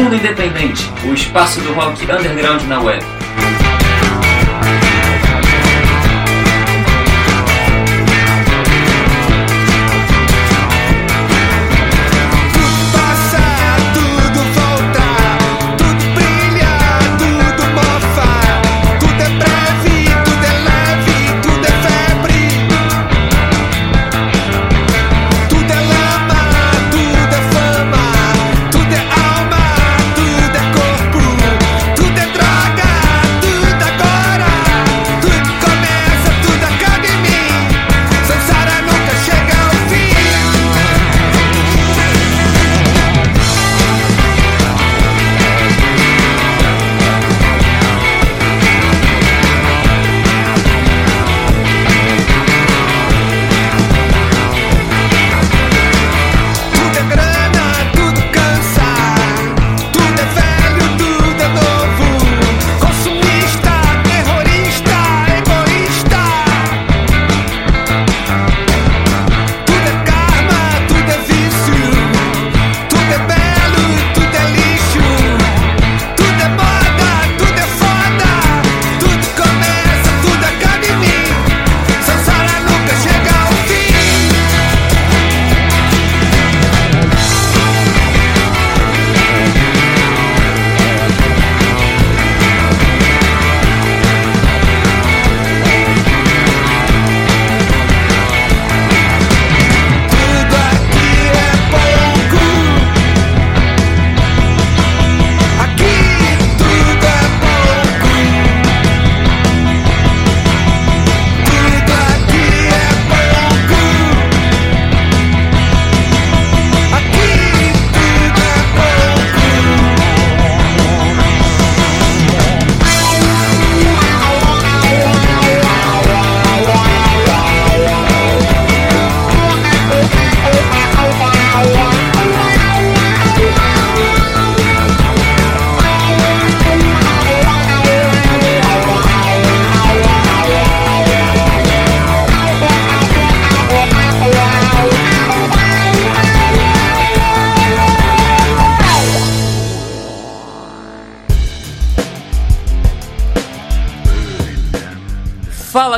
Mundo Independente, o espaço do rock underground na web.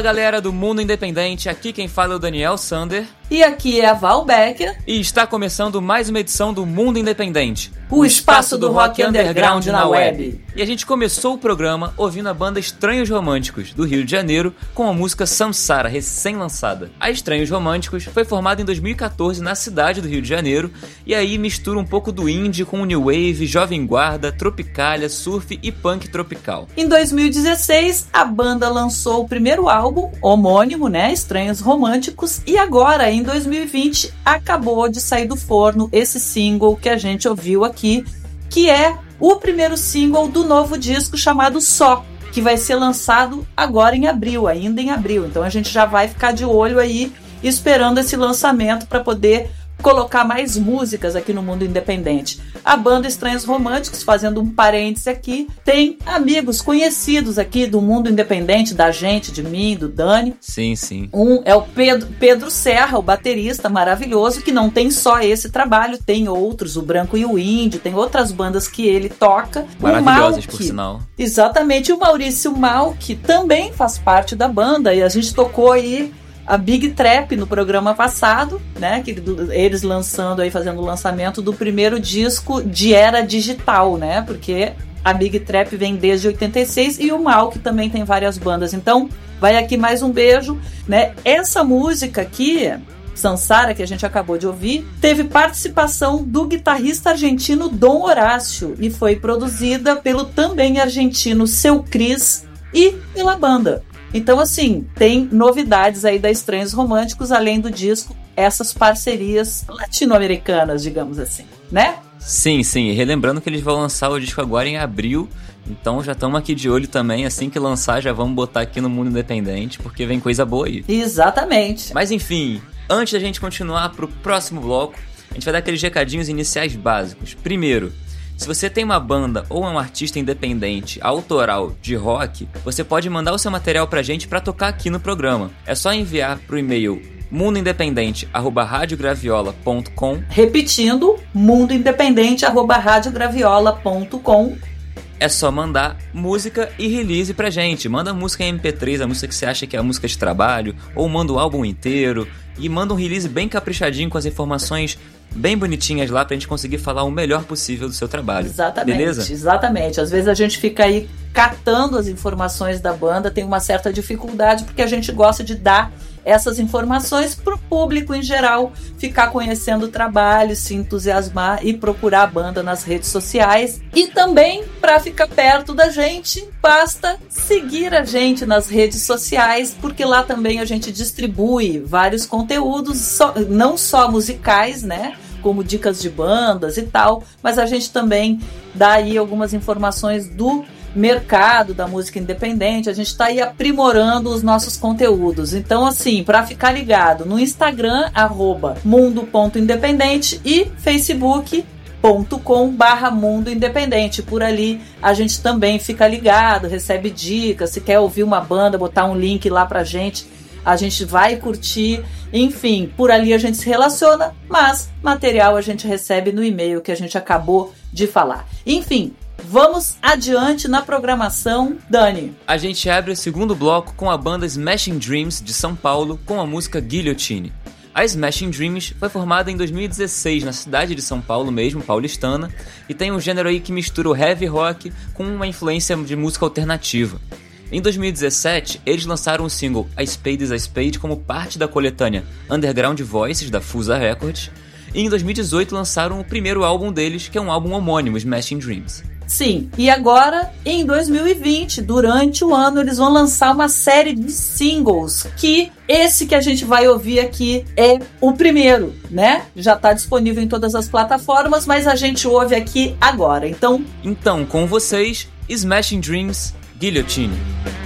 Fala galera do Mundo Independente, aqui quem fala é o Daniel Sander. E aqui é a Val Becker. E está começando mais uma edição do Mundo Independente o espaço do rock underground na web. E a gente começou o programa ouvindo a banda Estranhos Românticos, do Rio de Janeiro, com a música Samsara, recém-lançada. A Estranhos Românticos foi formada em 2014 na cidade do Rio de Janeiro, e aí mistura um pouco do indie com o new wave, jovem guarda, tropicália, surf e punk tropical. Em 2016, a banda lançou o primeiro álbum, homônimo, né, Estranhos Românticos, e agora, em 2020, acabou de sair do forno esse single que a gente ouviu aqui, que é o primeiro single do novo disco chamado Só, que vai ser lançado agora em abril, ainda em abril. Então a gente já vai ficar de olho aí esperando esse lançamento para poder colocar mais músicas aqui no mundo independente. A banda Estranhos Românticos, fazendo um parêntese aqui, tem amigos conhecidos aqui do mundo independente, da gente, de mim, do Dani. Sim, sim. Um é o Pedro, Pedro Serra, o baterista maravilhoso, que não tem só esse trabalho, tem outros, o Branco e o Índio, tem outras bandas que ele toca. Maravilhosas, por sinal. Exatamente, o Maurício Malk também faz parte da banda e a gente tocou aí a Big Trap no programa passado, né? Que eles lançando aí, fazendo o lançamento do primeiro disco de era digital, né? Porque a Big Trap vem desde 86 e o Mal, que também tem várias bandas. Então, vai aqui mais um beijo, né? Essa música aqui, Sansara, que a gente acabou de ouvir, teve participação do guitarrista argentino Dom Horácio e foi produzida pelo também argentino Seu Cris e pela banda. Então, assim, tem novidades aí da Estranhos Românticos, além do disco, essas parcerias latino-americanas, digamos assim, né? Sim, sim. E relembrando que eles vão lançar o disco agora em abril. Então já estamos aqui de olho também. Assim que lançar, já vamos botar aqui no Mundo Independente, porque vem coisa boa aí. Exatamente. Mas enfim, antes da gente continuar pro próximo bloco, a gente vai dar aqueles recadinhos iniciais básicos. Primeiro, Se você tem uma banda ou um artista independente, autoral, de rock, você pode mandar o seu material pra gente para tocar aqui no programa. É só enviar pro e-mail mundoindependente@radiograviola.com. Repetindo, mundoindependente@radiograviola.com. É só mandar música e release pra gente. Manda música em MP3, a música que você acha que é a música de trabalho, ou manda o álbum inteiro e manda um release bem caprichadinho com as informações bem bonitinhas lá pra gente conseguir falar o melhor possível do seu trabalho. Exatamente. Beleza? Exatamente. Às vezes a gente fica aí catando as informações da banda, tem uma certa dificuldade porque a gente gosta de dar essas informações para o público em geral ficar conhecendo o trabalho, se entusiasmar e procurar a banda nas redes sociais. E também para ficar perto da gente, basta seguir a gente nas redes sociais, porque lá também a gente distribui vários conteúdos, não só musicais, né? Como dicas de bandas e tal, mas a gente também dá aí algumas informações do mercado da música independente, a gente está aí aprimorando os nossos conteúdos. Então, assim, para ficar ligado no Instagram, arroba mundo.independente e Facebook com barra Mundo Independente. Por ali a gente também fica ligado, recebe dicas. Se quer ouvir uma banda, botar um link lá pra gente, a gente vai curtir. Enfim, por ali a gente se relaciona, mas material a gente recebe no e-mail que a gente acabou de falar. Enfim, Vamos adiante na programação, Dani. A gente abre o segundo bloco com a banda Smashing Dreams de São Paulo com a música Guillotine. A Smashing Dreams foi formada em 2016 na cidade de São Paulo mesmo, paulistana, e tem um gênero aí que mistura o heavy rock com uma influência de música alternativa. Em 2017, eles lançaram o single A Spade is a Spade como parte da coletânea Underground Voices da Fusa Records, e em 2018 lançaram o primeiro álbum deles, que é um álbum homônimo, Smashing Dreams. Sim, e agora em 2020, durante o ano, eles vão lançar uma série de singles que esse que a gente vai ouvir aqui é o primeiro, né? Já está disponível em todas as plataformas, mas a gente ouve aqui agora. Então, então com vocês, Smashing Dreams, Guillotine.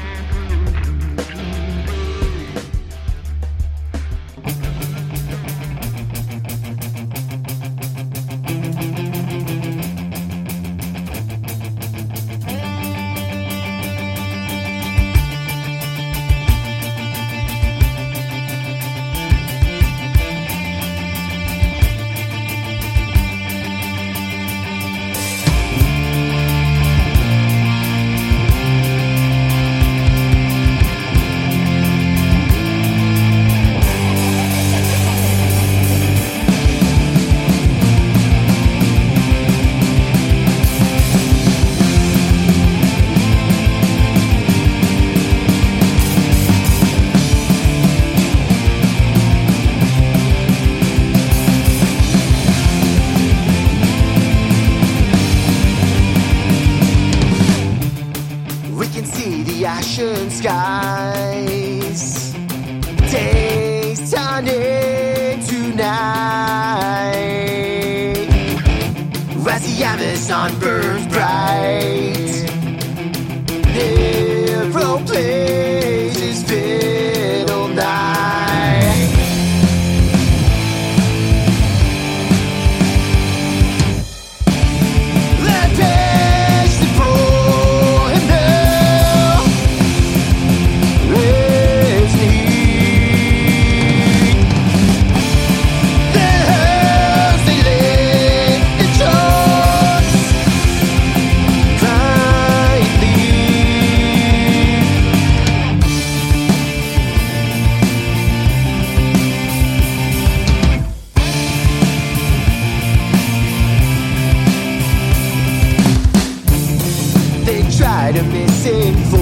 say.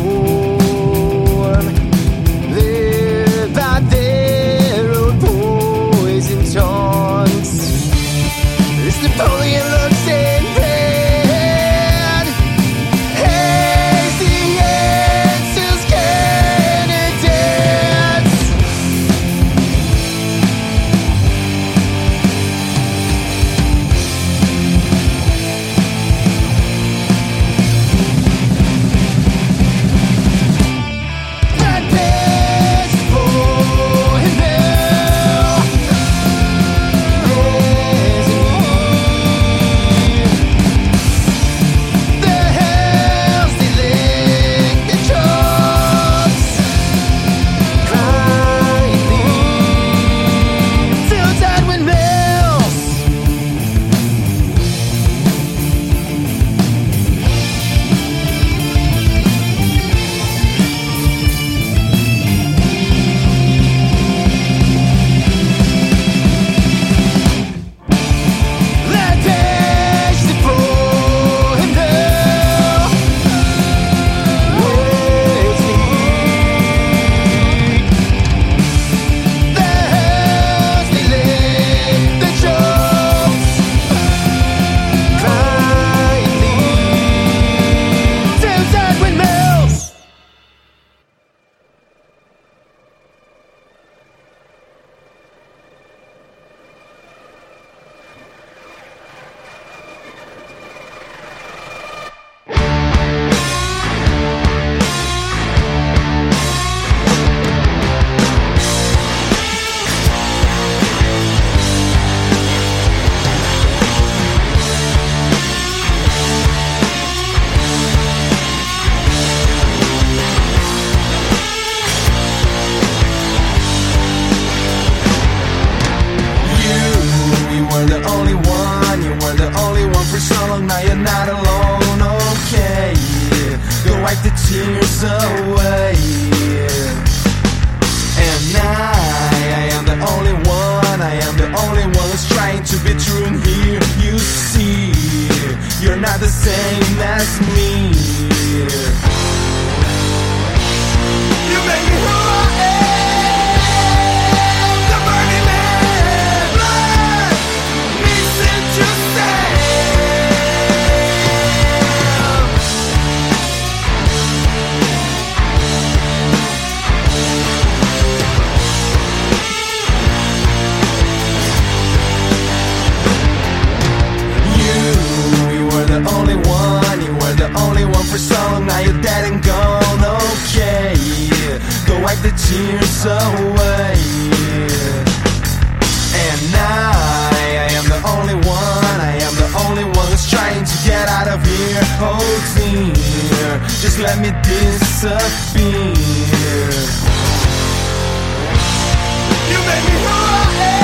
Tears away. And I, I am the only one, I am the only one who's trying to get out of here. Oh dear, just let me disappear. You make me who I am.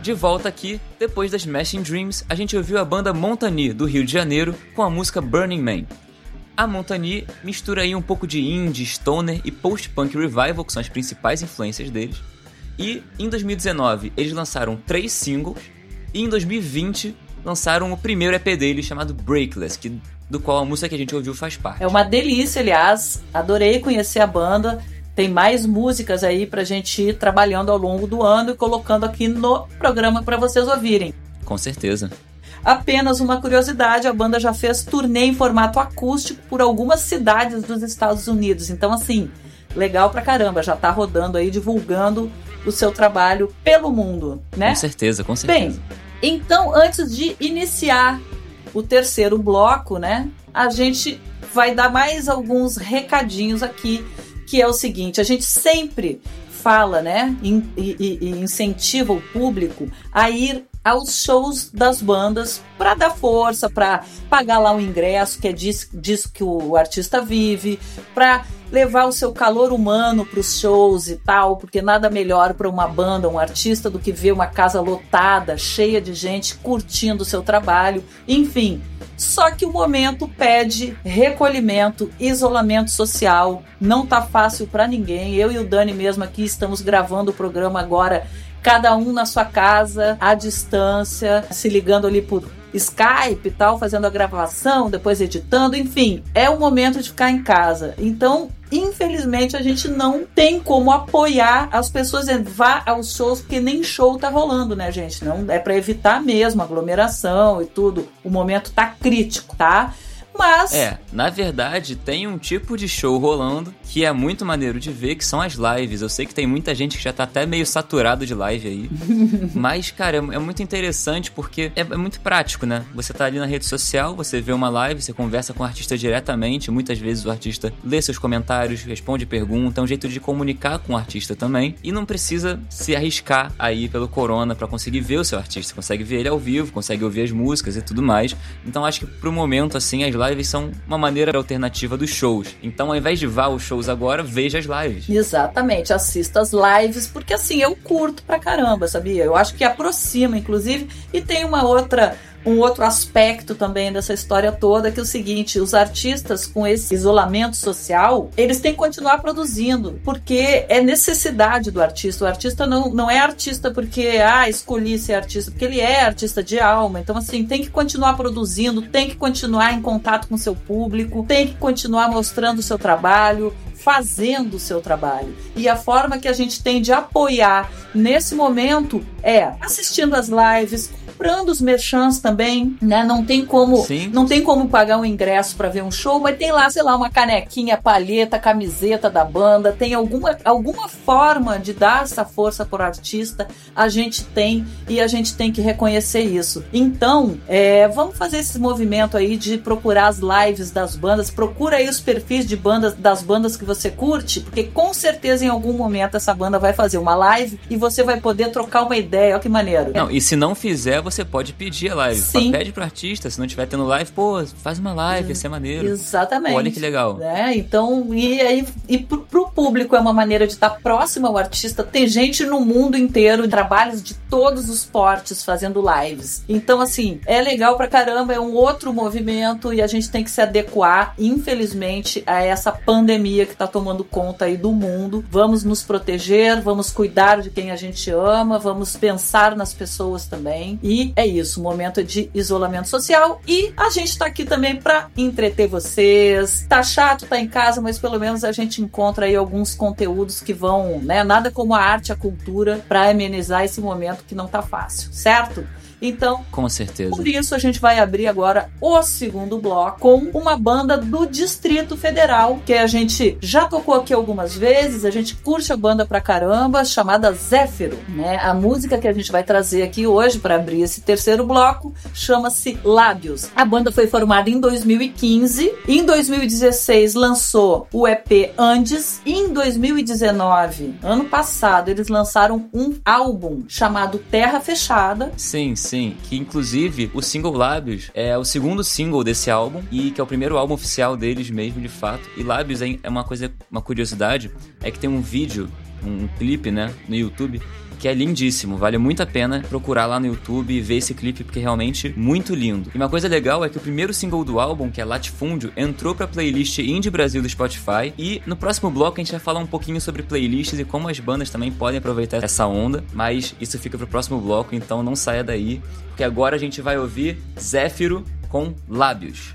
De volta aqui, depois das Smashing Dreams, a gente ouviu a banda Montani, do Rio de Janeiro, com a música Burning Man. A Montani mistura aí um pouco de indie, stoner e post-punk revival, que são as principais influências deles. E em 2019 eles lançaram três singles, e em 2020 lançaram o primeiro EP deles chamado Breakless, que, do qual a música que a gente ouviu faz parte. É uma delícia, aliás. Adorei conhecer a banda. Tem mais músicas aí pra gente ir trabalhando ao longo do ano e colocando aqui no programa pra vocês ouvirem. Com certeza. Apenas uma curiosidade, a banda já fez turnê em formato acústico por algumas cidades dos Estados Unidos. Então, assim, legal pra caramba, já tá rodando aí, divulgando o seu trabalho pelo mundo, né? Com certeza, com certeza. Bem, então antes de iniciar o terceiro bloco, né, a gente vai dar mais alguns recadinhos aqui, que é o seguinte: a gente sempre fala, né, e, e- e incentiva o público a ir aos shows das bandas para dar força, para pagar lá o ingresso, que é disso, disso que o artista vive, para levar o seu calor humano para os shows e tal, porque nada melhor para uma banda, um artista, do que ver uma casa lotada, cheia de gente curtindo o seu trabalho, enfim. Só que o momento pede recolhimento, isolamento social. Não tá fácil para ninguém. Eu e o Dani mesmo aqui estamos gravando o programa agora, cada um na sua casa, à distância, se ligando ali por Skype e tal, fazendo a gravação, depois editando, enfim, é o momento de ficar em casa. Então, infelizmente, a gente não tem como apoiar as pessoas em vá aos shows, porque nem show tá rolando, né, gente? Não é para evitar mesmo aglomeração e tudo. O momento tá crítico, tá? Mas. É, na verdade, tem um tipo de show rolando que é muito maneiro de ver, que são as lives. Eu sei que tem muita gente que já tá até meio saturado de live aí. mas, cara, é, é, muito interessante porque é, é, muito prático, né? Você tá ali na rede social, você vê uma live, você conversa com o artista diretamente. Muitas vezes o artista lê seus comentários, responde pergunta, é um jeito de comunicar com o artista também. E não precisa se arriscar aí pelo corona para conseguir ver o seu artista. Consegue ver ele ao vivo, consegue ouvir as músicas e tudo mais. Então acho que pro momento, assim, as lives são uma maneira alternativa dos shows. Então, ao invés de vá aos shows agora, veja as lives. Exatamente, assista as lives, porque assim, eu curto pra caramba, sabia? Eu acho que aproxima, inclusive, e tem uma outra um outro aspecto também dessa história toda que é o seguinte, os artistas com esse isolamento social, eles têm que continuar produzindo, porque é necessidade do artista. O artista não, não é artista porque, ah, escolhi ser artista, porque ele é artista de alma. Então, assim, tem que continuar produzindo, tem que continuar em contato com seu público, tem que continuar mostrando o seu trabalho, fazendo o seu trabalho. E a forma que a gente tem de apoiar nesse momento é assistindo as lives, comprando os merchants também, né? Não tem como, Sim. não tem como pagar um ingresso para ver um show, mas tem lá, sei lá, uma canequinha, palheta, camiseta da banda, tem alguma, alguma forma de dar essa força pro artista, a gente tem e a gente tem que reconhecer isso. Então, é, vamos fazer esse movimento aí de procurar as lives das bandas, procura aí os perfis de bandas das bandas que você curte, porque com certeza em algum momento essa banda vai fazer uma live e você vai poder trocar uma ideia. Olha que maneiro. Não, e se não fizer, você pode pedir a live. Sim. Pede pro artista, se não estiver tendo live, pô, faz uma live, ia ser maneiro. Exatamente. Pô, olha que legal. É, então, e aí, e pro, pro público é uma maneira de estar próximo ao artista. Tem gente no mundo inteiro, trabalhos de todos os portes fazendo lives. Então, assim, é legal pra caramba, é um outro movimento e a gente tem que se adequar, infelizmente, a essa pandemia que tá tomando conta aí do mundo. Vamos nos proteger, vamos cuidar de quem a gente ama, vamos pensar nas pessoas também. E é isso, momento de isolamento social e a gente tá aqui também para entreter vocês. Tá chato, tá em casa, mas pelo menos a gente encontra aí alguns conteúdos que vão, né? Nada como a arte, a cultura para amenizar esse momento que não tá fácil, certo? Então, com certeza. Por isso a gente vai abrir agora o segundo bloco com uma banda do Distrito Federal, que a gente já tocou aqui algumas vezes, a gente curte a banda pra caramba, chamada Zéfiro, né? A música que a gente vai trazer aqui hoje para abrir esse terceiro bloco chama-se Lábios. A banda foi formada em 2015, em 2016 lançou o EP Andes, e em 2019, ano passado, eles lançaram um álbum chamado Terra Fechada. Sim, sim Sim, que inclusive o single Lábios é o segundo single desse álbum e que é o primeiro álbum oficial deles mesmo, de fato. E Lábios é uma coisa, uma curiosidade, é que tem um vídeo, um clipe, né, no YouTube que é lindíssimo. Vale muito a pena procurar lá no YouTube e ver esse clipe, porque é realmente muito lindo. E uma coisa legal é que o primeiro single do álbum, que é Latifúndio, entrou pra playlist Indie Brasil do Spotify. E no próximo bloco a gente vai falar um pouquinho sobre playlists e como as bandas também podem aproveitar essa onda. Mas isso fica pro próximo bloco, então não saia daí, porque agora a gente vai ouvir Zéfiro com Lábios.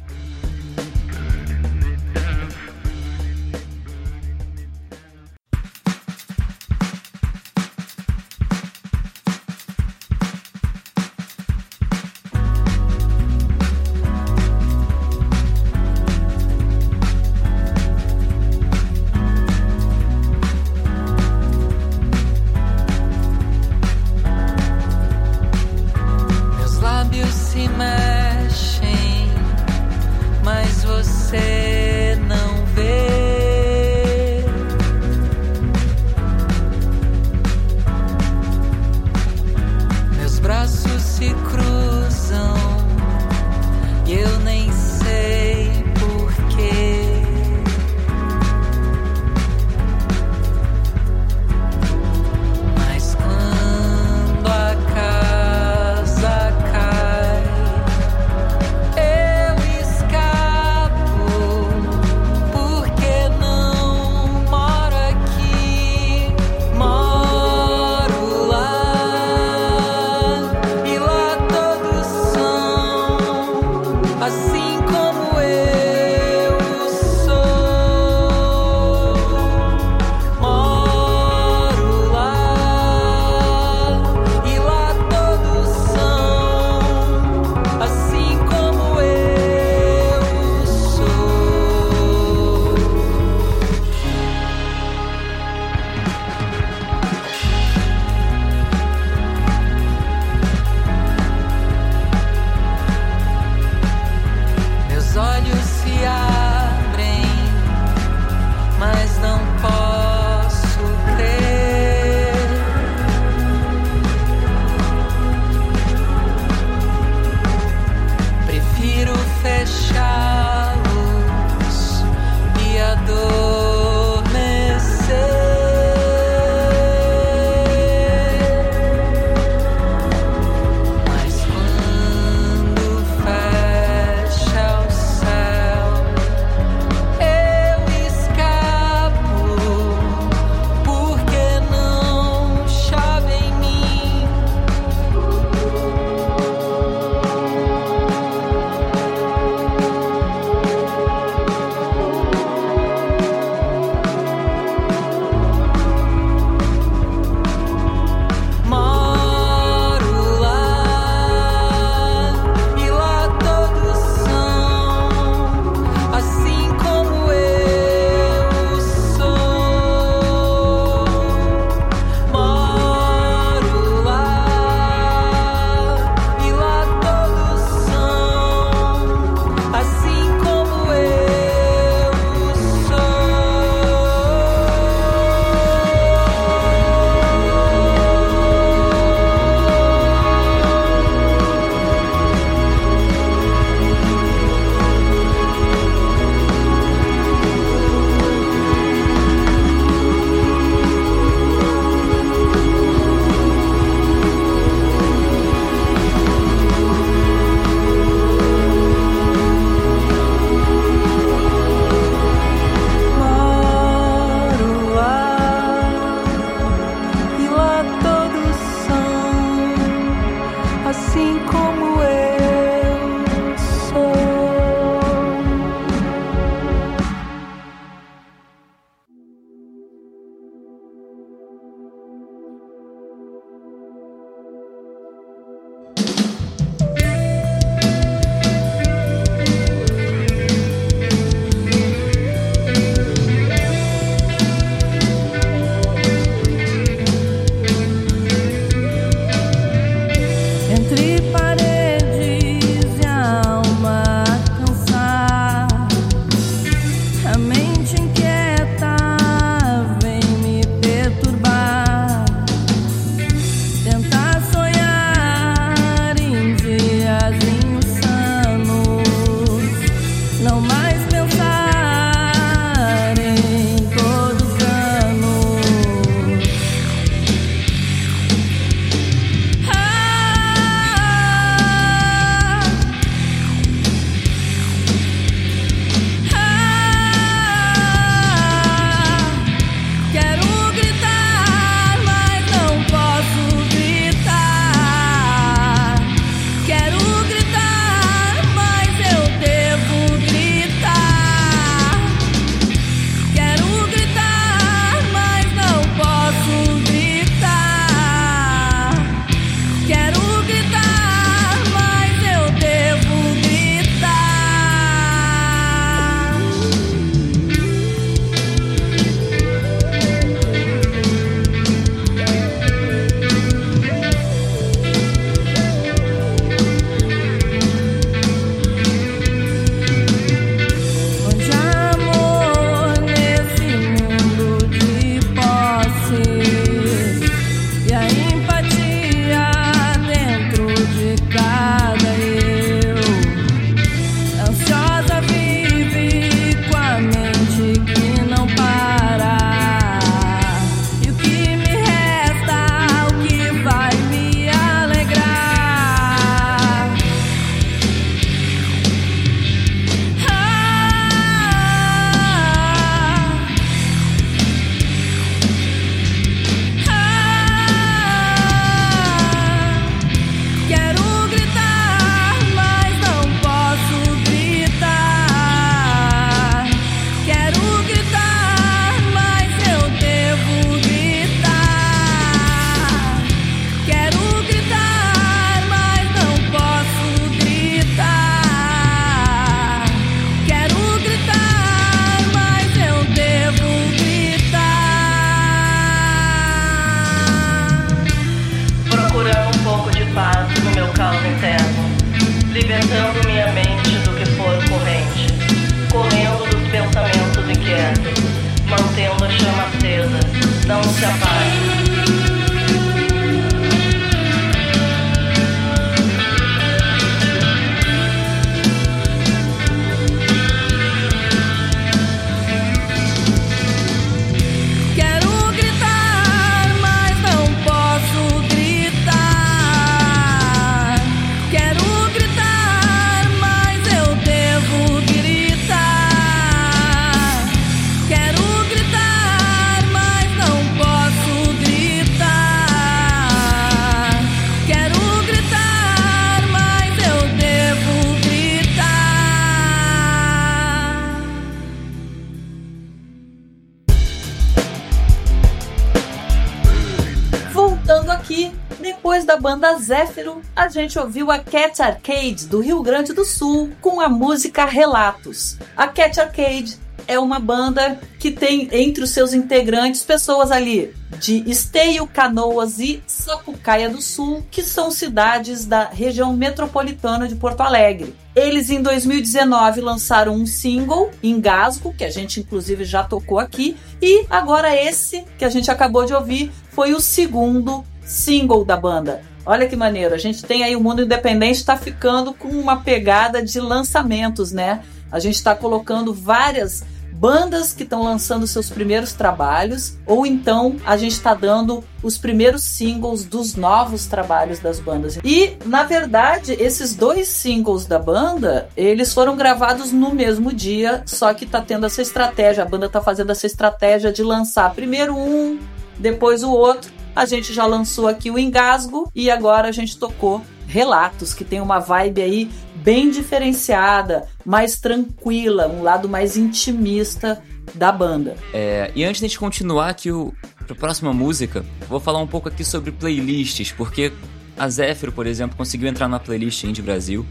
Banda Zéfiro, a gente ouviu a Cat Arcade do Rio Grande do Sul com a música Relatos. A Cat Arcade é uma banda que tem entre os seus integrantes pessoas ali de Esteio, Canoas e Sapucaia do Sul, que são cidades da região metropolitana de Porto Alegre. Eles em 2019 lançaram um single, Engasgo, que a gente inclusive já tocou aqui, e agora esse que a gente acabou de ouvir foi o segundo single da banda. Olha que maneiro, a gente tem aí o mundo independente está ficando com uma pegada de lançamentos, né? A gente está colocando várias bandas que estão lançando seus primeiros trabalhos, ou então a gente está dando os primeiros singles dos novos trabalhos das bandas. E, na verdade, esses dois singles da banda, eles foram gravados no mesmo dia, só que tá tendo essa estratégia, a banda tá fazendo essa estratégia de lançar primeiro um, depois o outro. A gente já lançou aqui o Engasgo e agora a gente tocou Relatos, que tem uma vibe aí bem diferenciada, mais tranquila, um lado mais intimista da banda. É, e antes de a gente continuar aqui o, pra próxima música, vou falar um pouco aqui sobre playlists, porque a Zéfiro, por exemplo, conseguiu entrar na playlist Indie Brasil.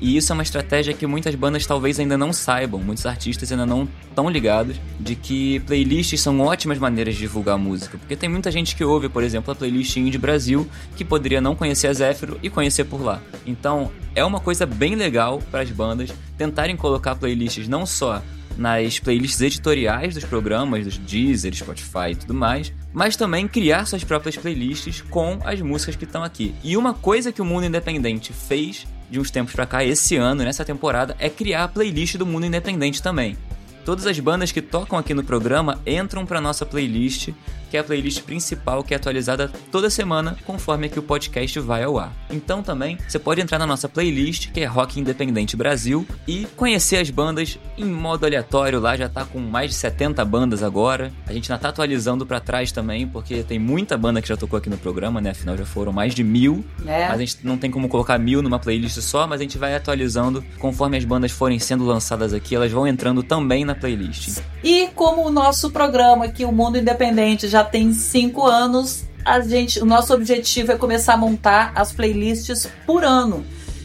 E isso é uma estratégia que muitas bandas talvez ainda não saibam, muitos artistas ainda não estão ligados, de que playlists são ótimas maneiras de divulgar música. Porque tem muita gente que ouve, por exemplo, a playlist Indie Brasil, que poderia não conhecer a Zéfiro e conhecer por lá. Então, é uma coisa bem legal para as bandas tentarem colocar playlists não só nas playlists editoriais dos programas, dos Deezer, Spotify e tudo mais, mas também criar suas próprias playlists com as músicas que estão aqui. E uma coisa que o Mundo Independente fez de uns tempos pra cá, esse ano, nessa temporada, é criar a playlist do Mundo Independente também. Todas as bandas que tocam aqui no programa entram para nossa playlist, que é a playlist principal que é atualizada toda semana conforme que o podcast vai ao ar. Então também você pode entrar na nossa playlist, que é Rock Independente Brasil, e conhecer as bandas em modo aleatório. Lá já tá com mais de 70 bandas agora. A gente ainda tá atualizando para trás também, porque tem muita banda que já tocou aqui no programa, né? Afinal já foram mais de mil. É. Mas a gente não tem como colocar mil numa playlist só, mas a gente vai atualizando conforme as bandas forem sendo lançadas aqui, elas vão entrando também na playlist. E como o nosso programa aqui, o Mundo Independente, já tem cinco anos, a gente, o nosso objetivo é começar a montar as playlists por ano.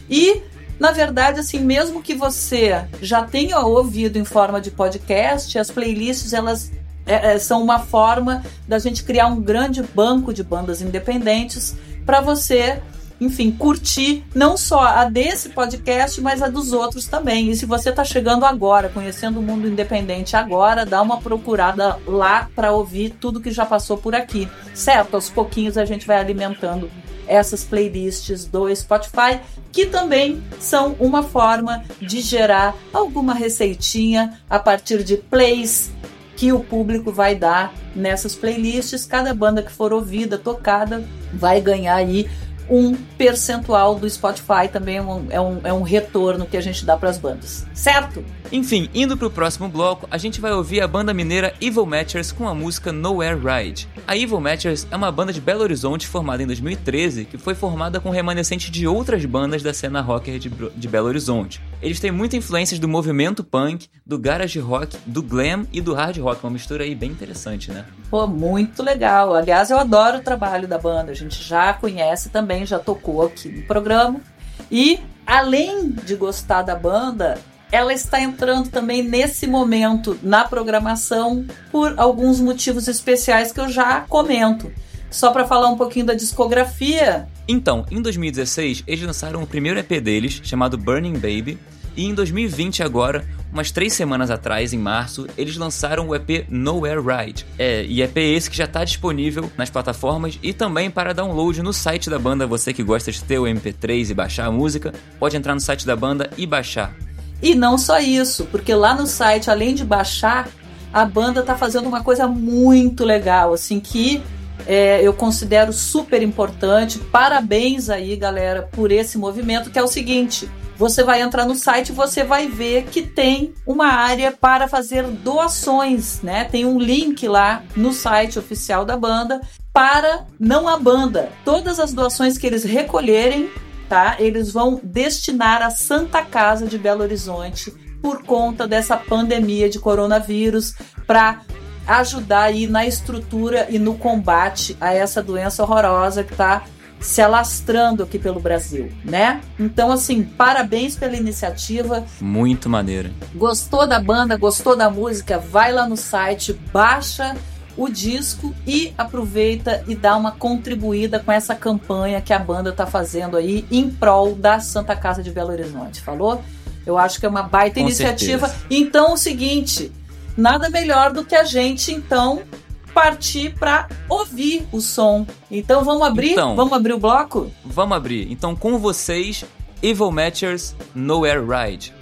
E, na verdade, assim, mesmo que você já tenha ouvido em forma de podcast, as playlists elas é, é, são uma forma da gente criar um grande banco de bandas independentes para você enfim, curtir não só a desse podcast, mas a dos outros também. E se você está chegando agora, conhecendo o mundo independente agora, dá uma procurada lá para ouvir tudo que já passou por aqui. Certo? Aos pouquinhos a gente vai alimentando essas playlists do Spotify, que também são uma forma de gerar alguma receitinha a partir de plays que o público vai dar nessas playlists. Cada banda que for ouvida, tocada, vai ganhar aí um percentual do Spotify também é um, é um, é um retorno que a gente dá para as bandas, certo? Enfim, indo pro próximo bloco, a gente vai ouvir a banda mineira Evil Matchers com a música Nowhere Ride. A Evil Matchers é uma banda de Belo Horizonte formada em 2013 que foi formada com remanescente de outras bandas da cena rocker de, de Belo Horizonte. Eles têm muita influências do movimento punk, do garage rock, do glam e do hard rock, uma mistura aí bem interessante, né? Pô, muito legal. Aliás, eu adoro o trabalho da banda. A gente já conhece também, já tocou aqui no programa. E além de gostar da banda, ela está entrando também nesse momento na programação por alguns motivos especiais que eu já comento. Só para falar um pouquinho da discografia, Então, em 2016, eles lançaram o primeiro EP deles, chamado Burning Baby, e em 2020 agora, umas três semanas atrás, em março, eles lançaram o EP Nowhere Ride. É, e EP esse que já está disponível nas plataformas e também para download no site da banda. Você que gosta de ter o MP3 e baixar a música, pode entrar no site da banda e baixar. E não só isso, porque lá no site, além de baixar, a banda tá fazendo uma coisa muito legal, assim, que é, eu considero super importante. Parabéns aí, galera, por esse movimento, que é o seguinte. Você vai entrar no site e você vai ver que tem uma área para fazer doações, né? Tem um link lá no site oficial da banda para não a banda. Todas as doações que eles recolherem tá? Eles vão destinar a Santa Casa de Belo Horizonte por conta dessa pandemia de coronavírus para ajudar aí na estrutura e no combate a essa doença horrorosa que está se alastrando aqui pelo Brasil, né? Então, assim, parabéns pela iniciativa. Muito maneiro. Gostou da banda, gostou da música? Vai lá no site, baixa o disco e aproveita e dá uma contribuída com essa campanha que a banda tá fazendo aí em prol da Santa Casa de Belo Horizonte. Falou? Eu acho que é uma baita Com iniciativa. certeza. Então, o seguinte, nada melhor do que a gente então partir para ouvir o som. Então, vamos abrir? Então. Vamos abrir o bloco? Vamos abrir. Então, com vocês, Evil Matchers Nowhere Ride.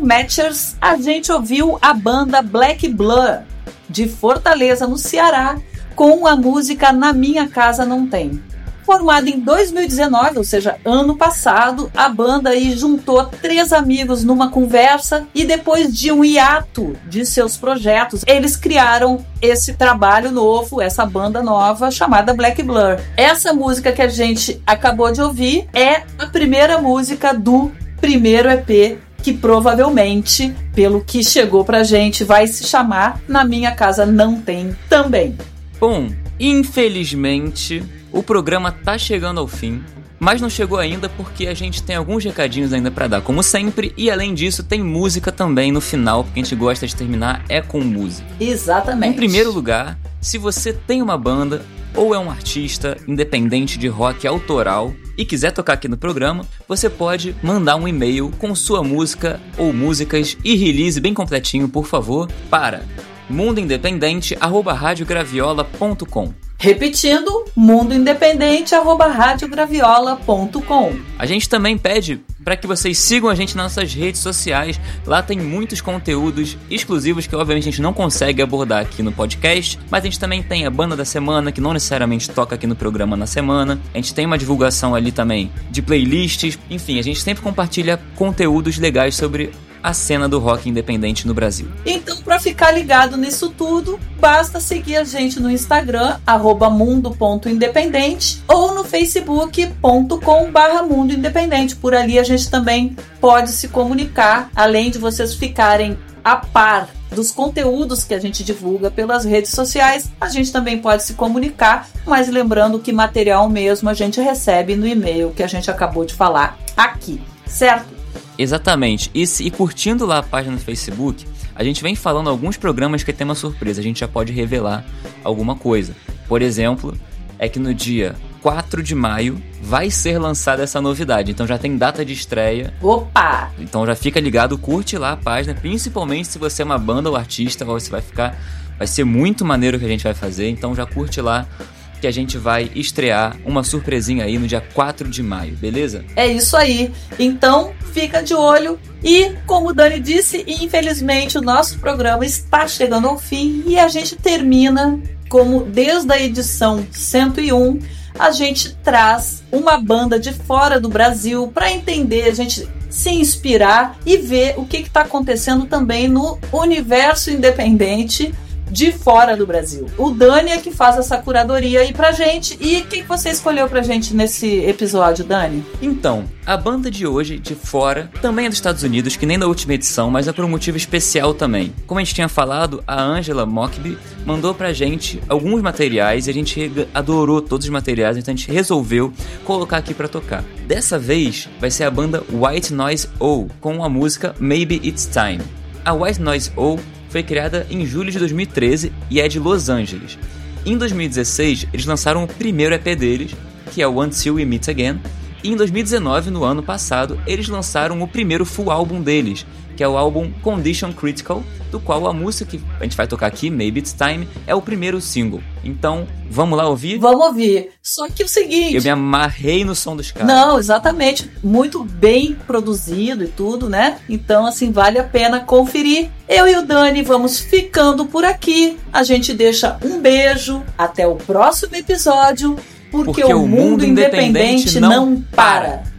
Matchers, a gente ouviu a banda Black Blur, de Fortaleza, no Ceará, com a música Na Minha Casa Não Tem. Formada em 2019, ou seja, ano passado, a banda aí juntou três amigos numa conversa e depois de um hiato de seus projetos, eles criaram esse trabalho novo, essa banda nova chamada Black Blur. Essa música que a gente acabou de ouvir é a primeira música do primeiro EP que provavelmente, pelo que chegou pra gente, vai se chamar Na Minha Casa Não Tem também. Bom, infelizmente, o programa tá chegando ao fim. Mas não chegou ainda porque a gente tem alguns recadinhos ainda pra dar, como sempre, e além disso tem música também no final, porque a gente gosta de terminar é com música. Exatamente. Em primeiro lugar, se você tem uma banda ou é um artista independente de rock autoral e quiser tocar aqui no programa, você pode mandar um e-mail com sua música ou músicas e release bem completinho, por favor, para mundoindependente@radiograviola.com. Repetindo, mundoindependente@radiograviola.com. A gente também pede para que vocês sigam a gente nas nossas redes sociais. Lá tem muitos conteúdos exclusivos que obviamente a gente não consegue abordar aqui no podcast, mas a gente também tem a banda da semana que não necessariamente toca aqui no programa na semana. A gente tem uma divulgação ali também de playlists. Enfim, a gente sempre compartilha conteúdos legais sobre a cena do rock independente no Brasil. Então, para ficar ligado nisso tudo, basta seguir a gente no Instagram, mundo.independente, ou no facebook.com barra mundo independente. Por ali a gente também pode se comunicar, além de vocês ficarem a par dos conteúdos que a gente divulga pelas redes sociais, a gente também pode se comunicar, mas lembrando que material mesmo a gente recebe no e-mail que a gente acabou de falar aqui, certo? Exatamente. E, se- e curtindo lá a página no Facebook, a gente vem falando alguns programas que tem uma surpresa. A gente já pode revelar alguma coisa. Por exemplo, é que no dia 4 de maio vai ser lançada essa novidade. Então já tem data de estreia. Opa! Então já fica ligado, curte lá a página, principalmente se você é uma banda ou artista, você vai ficar. Vai ser muito maneiro o que a gente vai fazer. Então já curte lá que a gente vai estrear uma surpresinha aí no dia 4 de maio, beleza? É isso aí. Então, fica de olho. E, como o Dani disse, infelizmente o nosso programa está chegando ao fim e a gente termina como desde a edição 101 a gente traz uma banda de fora do Brasil para entender, a gente se inspirar e ver o que está acontecendo também no universo independente de fora do Brasil. O Dani é que faz essa curadoria aí pra gente. E o que você escolheu pra gente nesse episódio, Dani? Então, a banda de hoje, de fora, também é dos Estados Unidos, que nem na última edição, mas é por um motivo especial também. Como a gente tinha falado, a Angela Mockby mandou pra gente alguns materiais e a gente adorou todos os materiais, então a gente resolveu colocar aqui pra tocar. Dessa vez, vai ser a banda White Noise O, com a música Maybe It's Time. A White Noise O foi criada em julho de 2013 e é de Los Angeles. Em 2016, eles lançaram o primeiro EP deles, que é o Until We Meet Again, e em 2019, no ano passado, eles lançaram o primeiro full álbum deles, que é o álbum Condition Critical, do qual a música que a gente vai tocar aqui, Maybe It's Time, é o primeiro single. Então, vamos lá ouvir? Vamos ouvir. Só que o seguinte. Eu me amarrei no som dos caras. Não, exatamente. Muito bem produzido e tudo, né? Então, assim, vale a pena conferir. Eu e o Dani vamos ficando por aqui. A gente deixa um beijo. Até o próximo episódio. Porque, o mundo independente não para.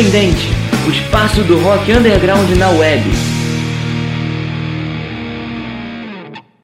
Independente, o espaço do rock underground na web.